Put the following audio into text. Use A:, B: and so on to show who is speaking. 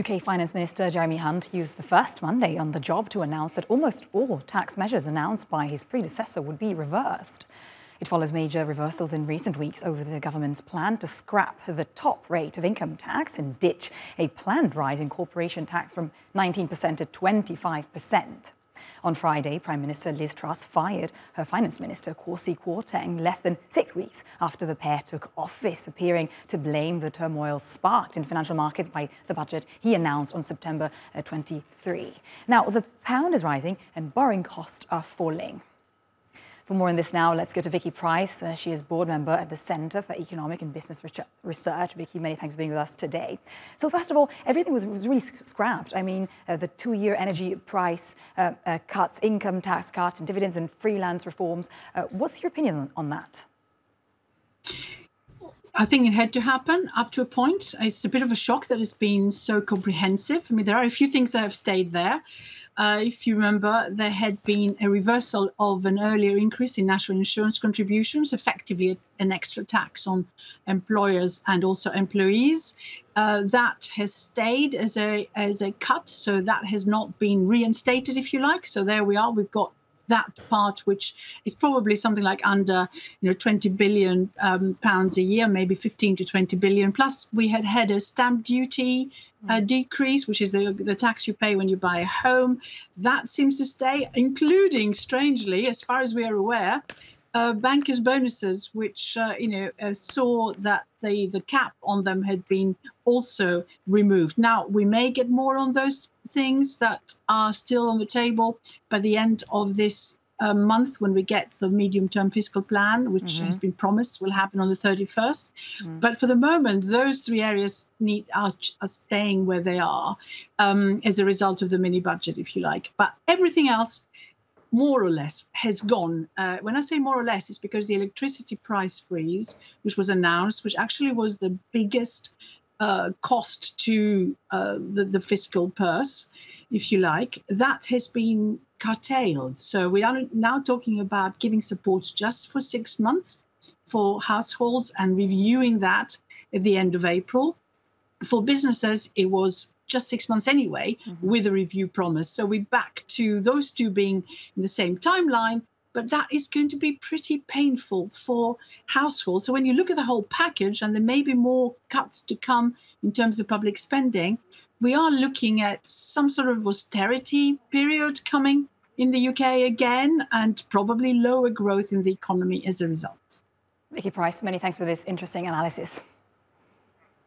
A: UK Finance Minister Jeremy Hunt used the first Monday on the job to announce that almost all tax measures announced by his predecessor would be reversed. It follows major reversals in recent weeks over the government's plan to scrap the top rate of income tax and ditch a planned rise in corporation tax from 19% to 25%. On Friday, Prime Minister Liz Truss fired her Finance Minister Kwasi Kwarteng less than six weeks after the pair took office, appearing to blame the turmoil sparked in financial markets by the budget he announced on September uh, 23. Now, the pound is rising and borrowing costs are falling. For more on this now, let's go to Vicky Pryce. Uh, she is board member at the Centre for Economic and Business Research. Vicky, many thanks for being with us today. So first of all, everything was, was really scrapped. I mean, uh, the two-year energy price uh, uh, cuts, income tax cuts, and dividends and freelance reforms. Uh, what's your opinion on, on that?
B: I think it had to happen up to a point. It's a bit of a shock that it's been so comprehensive. I mean, there are a few things that have stayed there. Uh, if you remember, there had been a reversal of an earlier increase in national insurance contributions, effectively an extra tax on employers and also employees. Uh, that has stayed as a as a cut, so that has not been reinstated, if you like. So there we are. We've got that part, which is probably something like under you know 20 billion um, pounds a year, maybe 15 to 20 billion. Plus, we had had a stamp duty uh, decrease, which is the, the tax you pay when you buy a home. That seems to stay, including, strangely, as far as we are aware, uh, bankers' bonuses, which uh, you know uh, saw that the the cap on them had been also removed. Now we may get more on those things that are still on the table by the end of this a month when we get the medium term fiscal plan, which mm-hmm. has been promised will happen on the 31st. Mm-hmm. But for the moment, those three areas need are, are staying where they are um, as a result of the mini budget, if you like. But everything else, more or less, has gone. Uh, when I say more or less, it's because the electricity price freeze, which was announced, which actually was the biggest uh, cost to uh, the, the fiscal purse, if you like, that has been curtailed. So we are now talking about giving support just for six months for households and reviewing that at the end of April. For businesses, it was just six months anyway, mm-hmm. with a review promise. So we're back to those two being in the same timeline, but that is going to be pretty painful for households. So when you look at the whole package, and there may be more cuts to come in terms of public spending, we are looking at some sort of austerity period coming in the UK again, and probably lower growth in the economy as a result.
A: Vicky Pryce, many thanks for this interesting analysis.